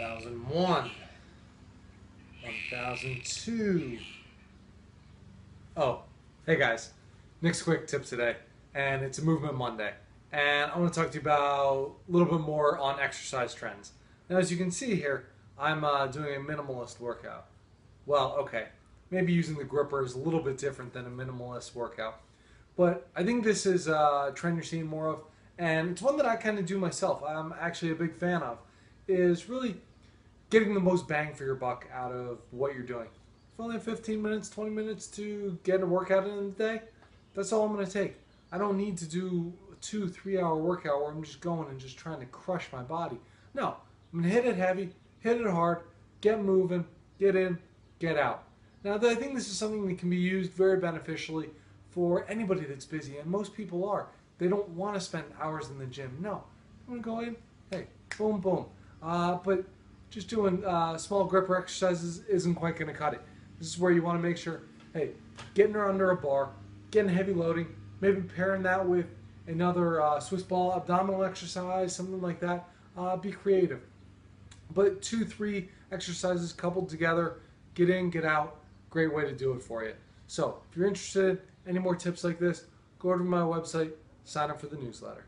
1001, 1002. Oh, hey guys, Nick's quick tip today, and it's a Movement Monday. And I want to talk to you about a little bit more on exercise trends. Now, as you can see here, I'm uh, doing a minimalist workout. Well, okay, maybe using the gripper is a little bit different than a minimalist workout. But I think this is a trend you're seeing more of, and it's one that I kind of do myself. I'm actually a big fan of, is really getting the most bang for your buck out of what you're doing. If only have 15 minutes, 20 minutes to get a workout in the day, that's all I'm going to take. I don't need to do a two, three hour workout where I'm just going and just trying to crush my body. No, I'm going to hit it heavy, hit it hard, get moving, get in, get out. Now, I think this is something that can be used very beneficially for anybody that's busy, and most people are. They don't want to spend hours in the gym. No, I'm going to go in, hey, boom, boom. Uh, but just doing uh, small gripper exercises isn't quite going to cut it. This is where you want to make sure, hey, getting her under a bar, getting heavy loading, maybe pairing that with another uh, Swiss ball abdominal exercise, something like that. Uh, be creative. But two, three exercises coupled together, get in, get out, great way to do it for you. So if you're interested, any more tips like this, go over to my website, sign up for the newsletter.